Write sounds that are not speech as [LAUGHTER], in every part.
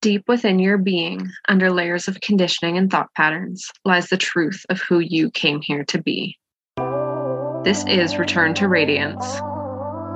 Deep within your being, under layers of conditioning and thought patterns, lies the truth of who you came here to be. This is Return to Radiance.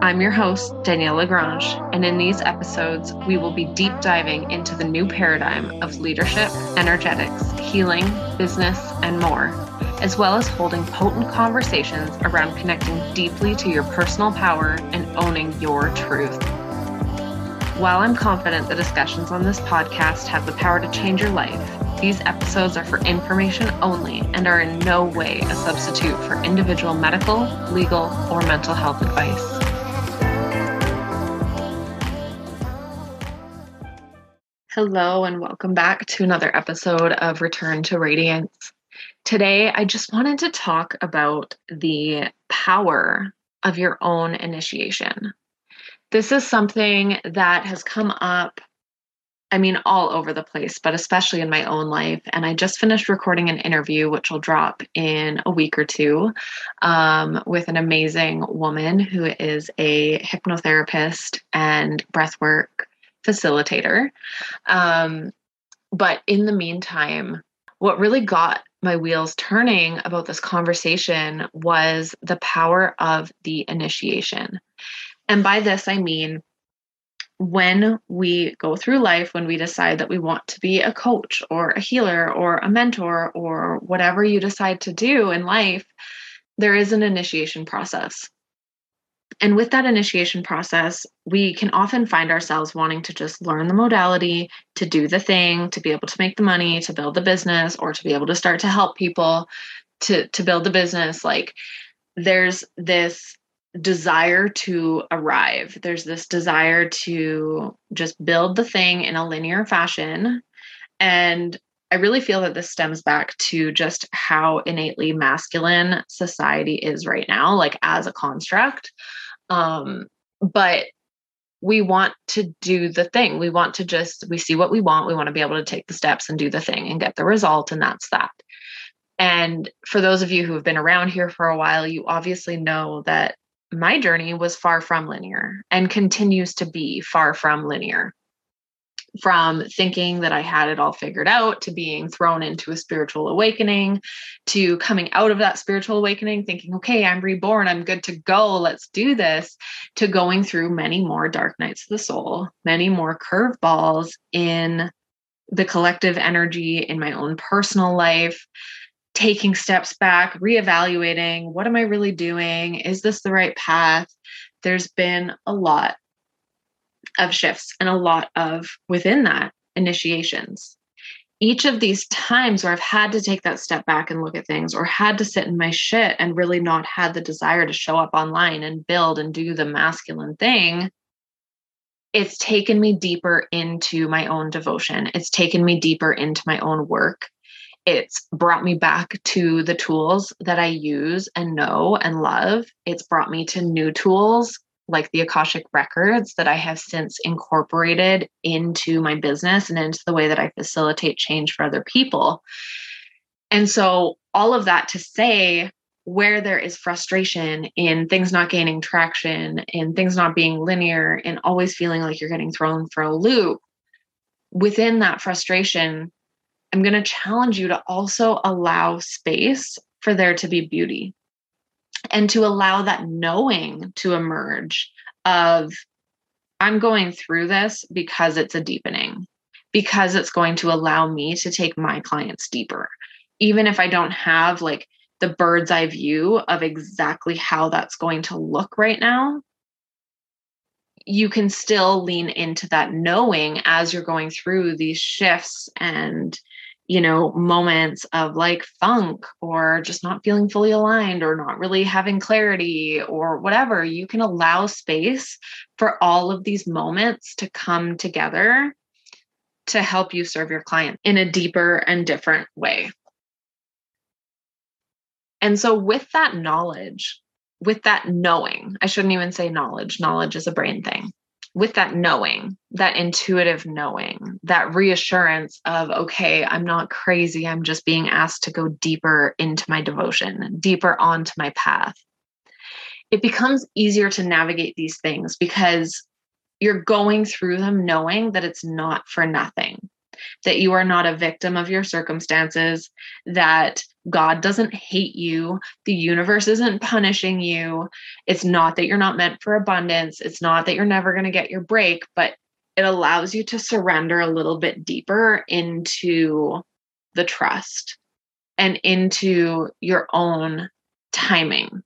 I'm your host, Danielle Lagrange, and in these episodes, we will be deep diving into the new paradigm of leadership, energetics, healing, business, and more, as well as holding potent conversations around connecting deeply to your personal power and owning your truth. While I'm confident the discussions on this podcast have the power to change your life, these episodes are for information only and are in no way a substitute for individual medical, legal, or mental health advice. Hello, and welcome back to another episode of Return to Radiance. Today, I just wanted to talk about the power of your own initiation this is something that has come up I mean, all over the place, but especially in my own life. And I just finished recording an interview, which will drop in a week or two, um, with an amazing woman who is a hypnotherapist and breathwork facilitator. Um, but in the meantime, what really got my wheels turning about this conversation was the power of the initiation. And by this, I mean when we go through life, when we decide that we want to be a coach or a healer or a mentor or whatever you decide to do in life, there is an initiation process. And with that initiation process, we can often find ourselves wanting to just learn the modality, to do the thing, to be able to make the money, to build the business, or to be able to start to help people to, to build the business. Like there's this desire to arrive. There's this desire to just build the thing in a linear fashion. And I really feel that this stems back to just how innately masculine society is right now, like as a construct. Um, but we want to do the thing. We want to just, we see what we want. We want to be able to take the steps and do the thing and get the result. And that's that. And for those of you who have been around here for a while, you obviously know that my journey was far from linear and continues to be far from linear. From thinking that I had it all figured out to being thrown into a spiritual awakening to coming out of that spiritual awakening, thinking, okay, I'm reborn, I'm good to go, let's do this, to going through many more dark nights of the soul, many more curveballs in the collective energy in my own personal life, taking steps back, reevaluating what am I really doing? Is this the right path? There's been a lot of shifts and a lot of within that initiations. Each of these times where I've had to take that step back and look at things, or had to sit in my shit and really not had the desire to show up online and build and do the masculine thing, it's taken me deeper into my own devotion. It's taken me deeper into my own work it's brought me back to the tools that I use and know and love. It's brought me to new tools like the Akashic Records that I have since incorporated into my business and into the way that I facilitate change for other people. And so, all of that to say, where there is frustration in things not gaining traction, in things not being linear, and always feeling like you're getting thrown for a loop, within that frustration, I'm going to challenge you to also allow space for there to be beauty and to allow that knowing to emerge of I'm going through this because it's a deepening, because it's going to allow me to take my clients deeper. Even if I don't have like the bird's eye view of exactly how that's going to look right now, you can still lean into that knowing as you're going through these shifts and you know, moments of like funk or just not feeling fully aligned or not really having clarity or whatever, you can allow space for all of these moments to come together to help you serve your client in a deeper and different way. And so, with that knowledge, with that knowing, I shouldn't even say knowledge, knowledge is a brain thing with that knowing, that intuitive knowing, that reassurance of, okay, I'm not crazy. I'm just being asked to go deeper into my devotion, deeper onto my path. It becomes easier to navigate these things because you're going through them knowing that it's not for nothing, that you are not a victim of your circumstances, that God doesn't hate you, the universe isn't punishing you. It's not that you're not meant for abundance, it's not that you're never going to get your break, but it allows you to surrender a little bit deeper into the trust and into your own timing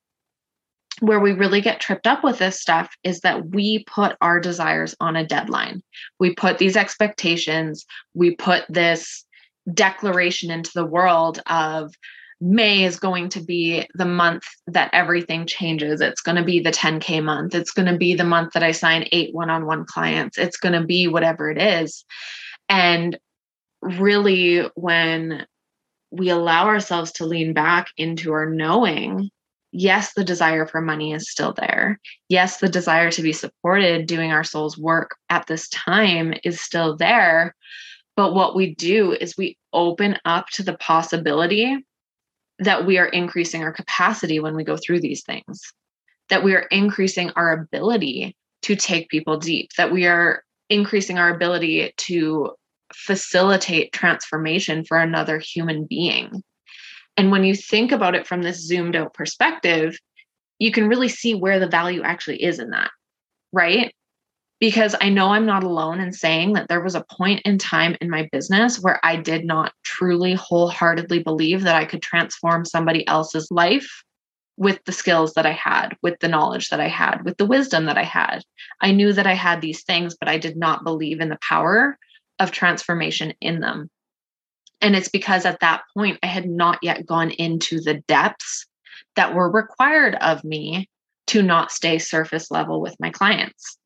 where we really get tripped up with this stuff is that we put our desires on a deadline. We put these expectations, we put this declaration into the world of May is going to be the month that everything changes. It's going to be the 10K month. It's going to be the month that I sign eight one on one clients. It's going to be whatever it is. And really, when we allow ourselves to lean back into our knowing yes, the desire for money is still there. Yes, the desire to be supported doing our soul's work at this time is still there. But what we do is we open up to the possibility that we are increasing our capacity when we go through these things, that we are increasing our ability to take people deep, that we are increasing our ability to facilitate transformation for another human being. And when you think about it from this zoomed out perspective, you can really see where the value actually is in that, right? Because I know I'm not alone in saying that there was a point in time in my business where I did not truly wholeheartedly believe that I could transform somebody else's life with the skills that I had, with the knowledge that I had, with the wisdom that I had. I knew that I had these things, but I did not believe in the power of transformation in them. And it's because at that point, I had not yet gone into the depths that were required of me to not stay surface level with my clients.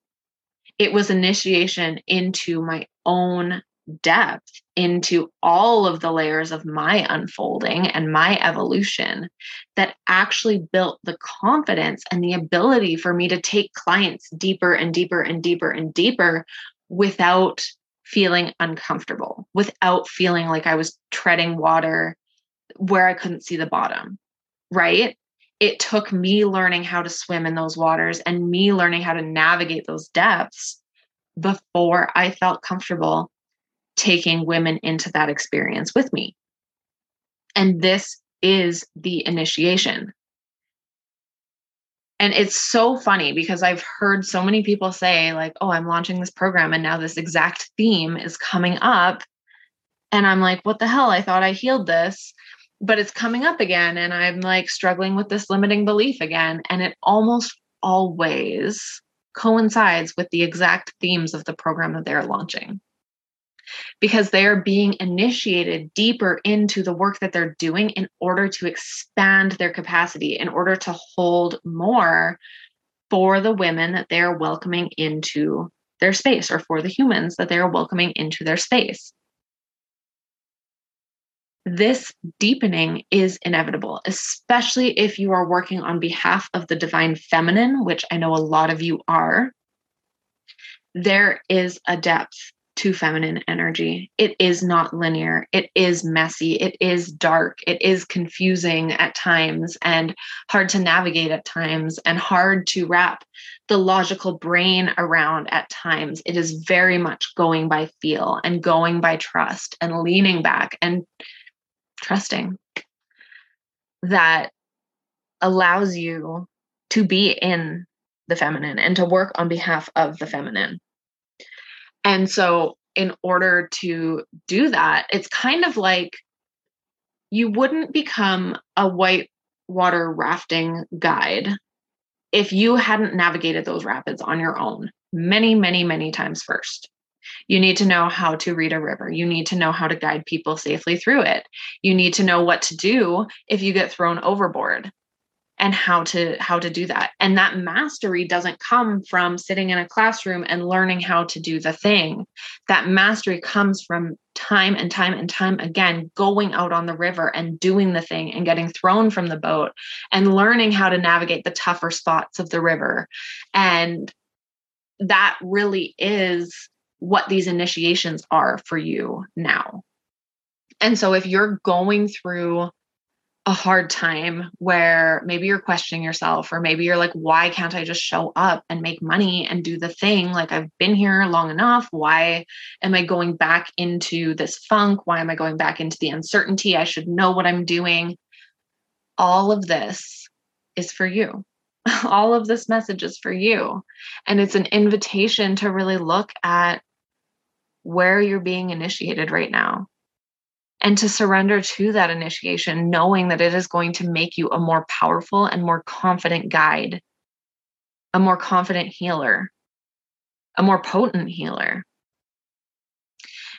It was initiation into my own depth, into all of the layers of my unfolding and my evolution that actually built the confidence and the ability for me to take clients deeper and deeper and deeper and deeper without feeling uncomfortable without feeling like I was treading water where I couldn't see the bottom, right? It took me learning how to swim in those waters and me learning how to navigate those depths before I felt comfortable taking women into that experience with me. And this is the initiation. And it's so funny because I've heard so many people say, like, oh, I'm launching this program and now this exact theme is coming up. And I'm like, what the hell? I thought I healed this, but it's coming up again. And I'm like struggling with this limiting belief again. And it almost always coincides with the exact themes of the program that they're launching because they are being initiated deeper into the work that they're doing in order to expand their capacity, in order to hold more for the women that they are welcoming into their space or for the humans that they are welcoming into their space. This deepening is inevitable, especially if you are working on behalf of the divine feminine, which I know a lot of you are. There is a depth to feminine energy. It is not linear. It is messy. It is dark. It is confusing at times and hard to navigate at times and hard to wrap the logical brain around at times. It is very much going by feel and going by trust and leaning back and trusting that allows you to be in the feminine and to work on behalf of the feminine. And so, in order to do that, it's kind of like you wouldn't become a white water rafting guide if you hadn't navigated those rapids on your own many, many, many times first. You need to know how to read a river. You need to know how to guide people safely through it. You need to know what to do if you get thrown overboard and how to how to do that and that mastery doesn't come from sitting in a classroom and learning how to do the thing that mastery comes from time and time and time again going out on the river and doing the thing and getting thrown from the boat and learning how to navigate the tougher spots of the river and that really is what these initiations are for you now and so if you're going through a hard time where maybe you're questioning yourself, or maybe you're like, why can't I just show up and make money and do the thing? Like, I've been here long enough. Why am I going back into this funk? Why am I going back into the uncertainty? I should know what I'm doing. All of this is for you. [LAUGHS] All of this message is for you. And it's an invitation to really look at where you're being initiated right now and to surrender to that initiation, knowing that it is going to make you a more powerful and more confident guide, a more confident healer, a more potent healer.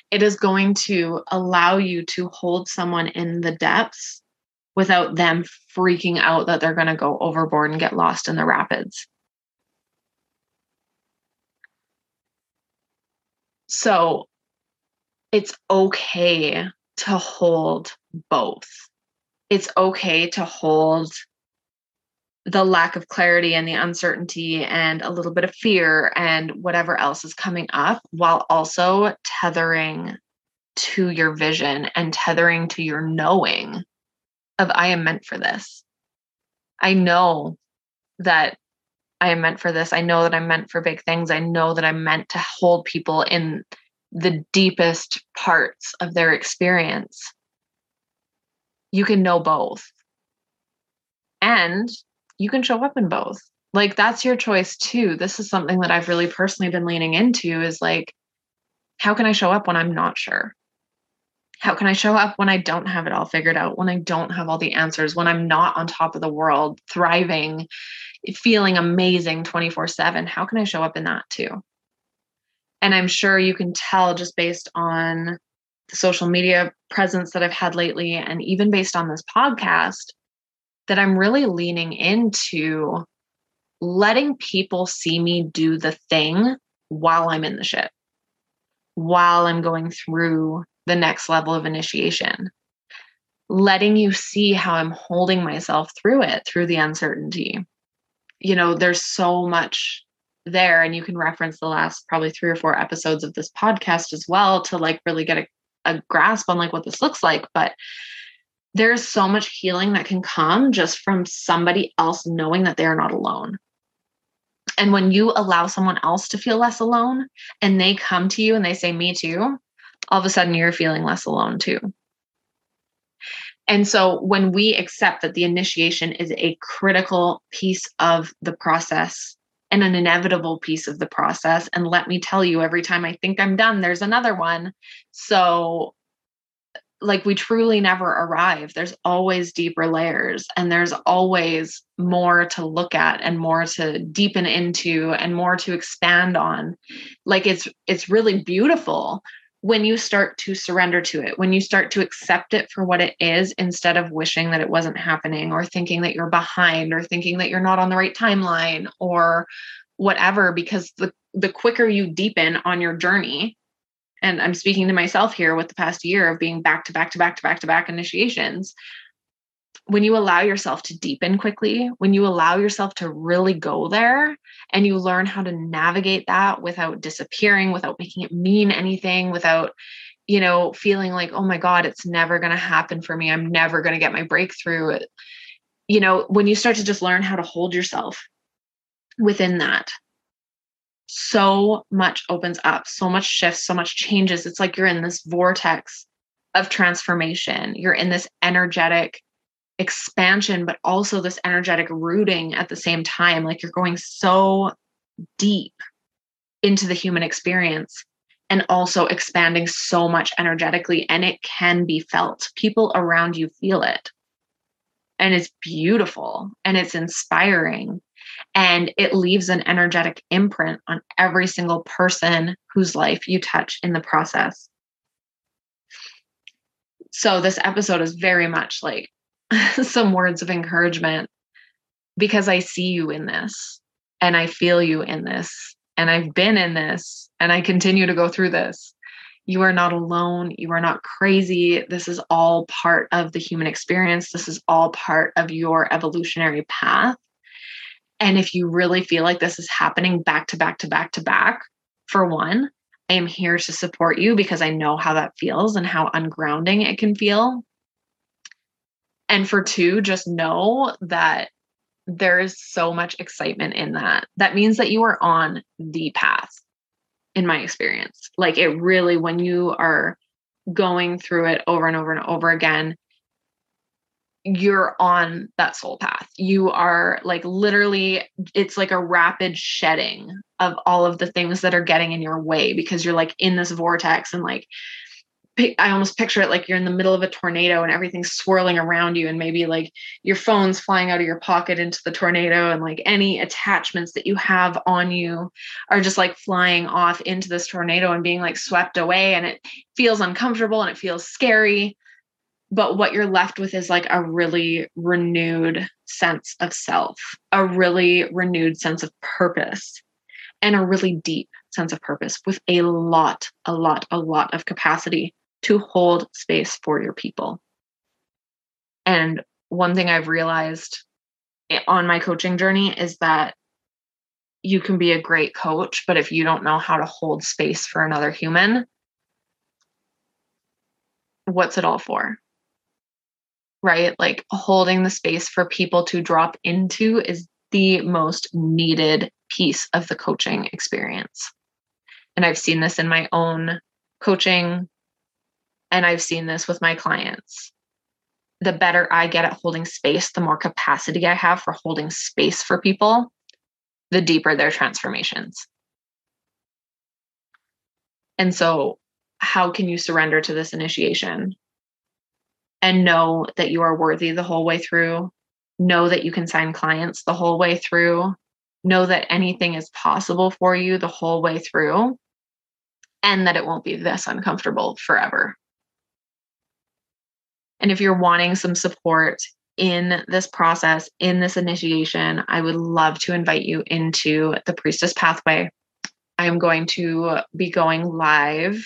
It is going to allow you to hold someone in the depths without them freaking out that they're going to go overboard and get lost in the rapids. So it's okay to hold both. It's okay to hold the lack of clarity and the uncertainty and a little bit of fear and whatever else is coming up while also tethering to your vision and tethering to your knowing of I am meant for this. I know that I am meant for this. I know that I'm meant for big things. I know that I'm meant to hold people in the deepest parts of their experience, you can know both. And you can show up in both. Like that's your choice too. This is something that I've really personally been leaning into is like, how can I show up when I'm not sure? How can I show up when I don't have it all figured out, when I don't have all the answers, when I'm not on top of the world, thriving, feeling amazing 24 7? How can I show up in that too? And I'm sure you can tell just based on the social media presence that I've had lately, and even based on this podcast, that I'm really leaning into letting people see me do the thing while I'm in the shit, while I'm going through the next level of initiation, letting you see how I'm holding myself through it, through the uncertainty. You know, there's so much there and you can reference the last probably three or four episodes of this podcast as well to like really get a, a grasp on like what this looks like but there's so much healing that can come just from somebody else knowing that they're not alone. And when you allow someone else to feel less alone and they come to you and they say me too all of a sudden you're feeling less alone too and so when we accept that the initiation is a critical piece of the process and an inevitable piece of the process. And let me tell you, every time I think I'm done, there's another one. So, like, we truly never arrive. There's always deeper layers, and there's always more to look at and more to deepen into and more to expand on. Like, it's it's really beautiful when you start to surrender to it, when you start to accept it for what it is instead of wishing that it wasn't happening or thinking that you're behind or thinking that you're not on the right timeline or whatever, because the, the quicker you deepen on your journey, and I'm speaking to myself here with the past year of being back to back to back to back to back initiations, when you allow yourself to deepen quickly, when you allow yourself to really go there and you learn how to navigate that without disappearing, without making it mean anything, without, you know, feeling like, oh my God, it's never going to happen for me. I'm never going to get my breakthrough. You know, when you start to just learn how to hold yourself within that, so much opens up, so much shifts, so much changes. It's like you're in this vortex of transformation. You're in this energetic expansion, but also this energetic rooting at the same time. Like you're going so deep into the human experience and also expanding so much energetically, and it can be felt. People around you feel it. And it's beautiful and it's inspiring. And it leaves an energetic imprint on every single person whose life you touch in the process. So, this episode is very much like [LAUGHS] some words of encouragement because I see you in this and I feel you in this and I've been in this and I continue to go through this. You are not alone. You are not crazy. This is all part of the human experience. This is all part of your evolutionary path. And if you really feel like this is happening back to back to back to back, for one, I am here to support you because I know how that feels and how ungrounding it can feel And for two, just know that there is so much excitement in that. That means that you are on the path, in my experience. Like it really, when you are going through it over and over and over again, you're on that soul path. You are like literally, it's like a rapid shedding of all of the things that are getting in your way because you're like in this vortex and like I almost picture it like you're in the middle of a tornado and everything's swirling around you, and maybe like your phone's flying out of your pocket into the tornado, and like any attachments that you have on you are just like flying off into this tornado and being like swept away. And it feels uncomfortable and it feels scary. But what you're left with is like a really renewed sense of self, a really renewed sense of purpose, and a really deep sense of purpose with a lot, a lot, a lot of capacity to hold space for your people. And one thing I've realized on my coaching journey is that you can be a great coach, but if you don't know how to hold space for another human, what's it all for? Right? Like holding the space for people to drop into is the most needed piece of the coaching experience. And I've seen this in my own coaching and I've seen this with my clients. The better I get at holding space, the more capacity I have for holding space for people, the deeper their transformations. And so, how can you surrender to this initiation and know that you are worthy the whole way through? Know that you can sign clients the whole way through. Know that anything is possible for you the whole way through, and that it won't be this uncomfortable forever. And if you're wanting some support in this process, in this initiation, I would love to invite you into the Priestess Pathway. I am going to be going live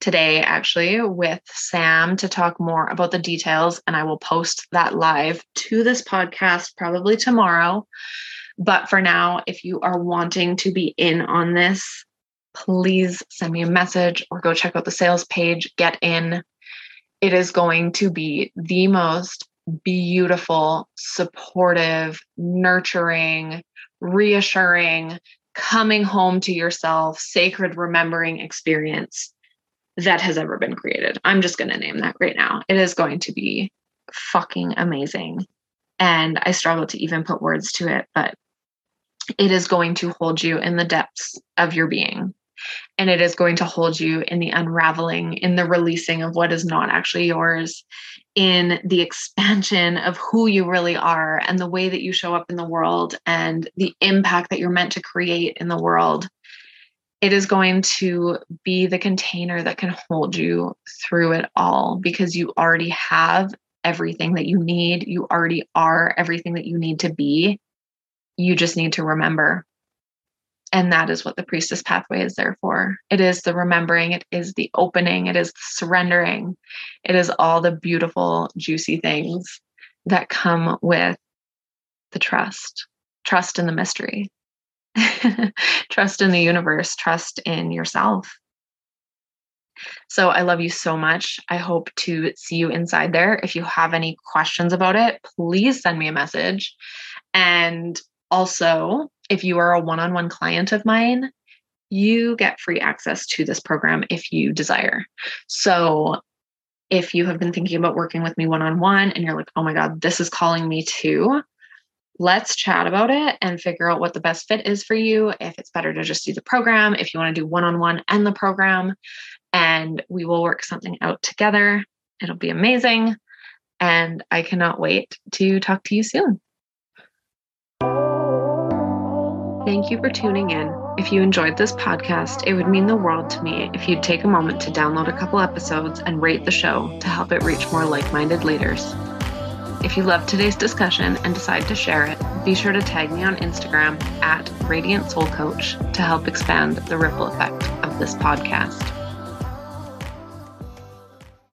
today, actually, with Sam to talk more about the details. And I will post that live to this podcast probably tomorrow. But for now, if you are wanting to be in on this, please send me a message or go check out the sales page, get in it is going to be the most beautiful, supportive, nurturing, reassuring, coming home to yourself, sacred remembering experience that has ever been created. I'm just going to name that right now. It is going to be fucking amazing. And I struggle to even put words to it, but it is going to hold you in the depths of your being and it is going to hold you in the unraveling, in the releasing of what is not actually yours, in the [LAUGHS] expansion of who you really are and the way that you show up in the world and the impact that you're meant to create in the world. It is going to be the container that can hold you through it all because you already have everything that you need. You already are everything that you need to be. You just need to remember and that is what the priestess pathway is there for. It is the remembering, it is the opening, it is the surrendering, it is all the beautiful, juicy things that come with the trust trust in the mystery, [LAUGHS] trust in the universe, trust in yourself. So I love you so much. I hope to see you inside there. If you have any questions about it, please send me a message. And also, if you are a one on one client of mine, you get free access to this program if you desire. So, if you have been thinking about working with me one on one and you're like, oh my God, this is calling me too, let's chat about it and figure out what the best fit is for you. If it's better to just do the program, if you want to do one on one and the program, and we will work something out together. It'll be amazing. And I cannot wait to talk to you soon. Thank you for tuning in. If you enjoyed this podcast, it would mean the world to me if you'd take a moment to download a couple episodes and rate the show to help it reach more like minded leaders. If you loved today's discussion and decide to share it, be sure to tag me on Instagram at Radiant Soul Coach to help expand the ripple effect of this podcast.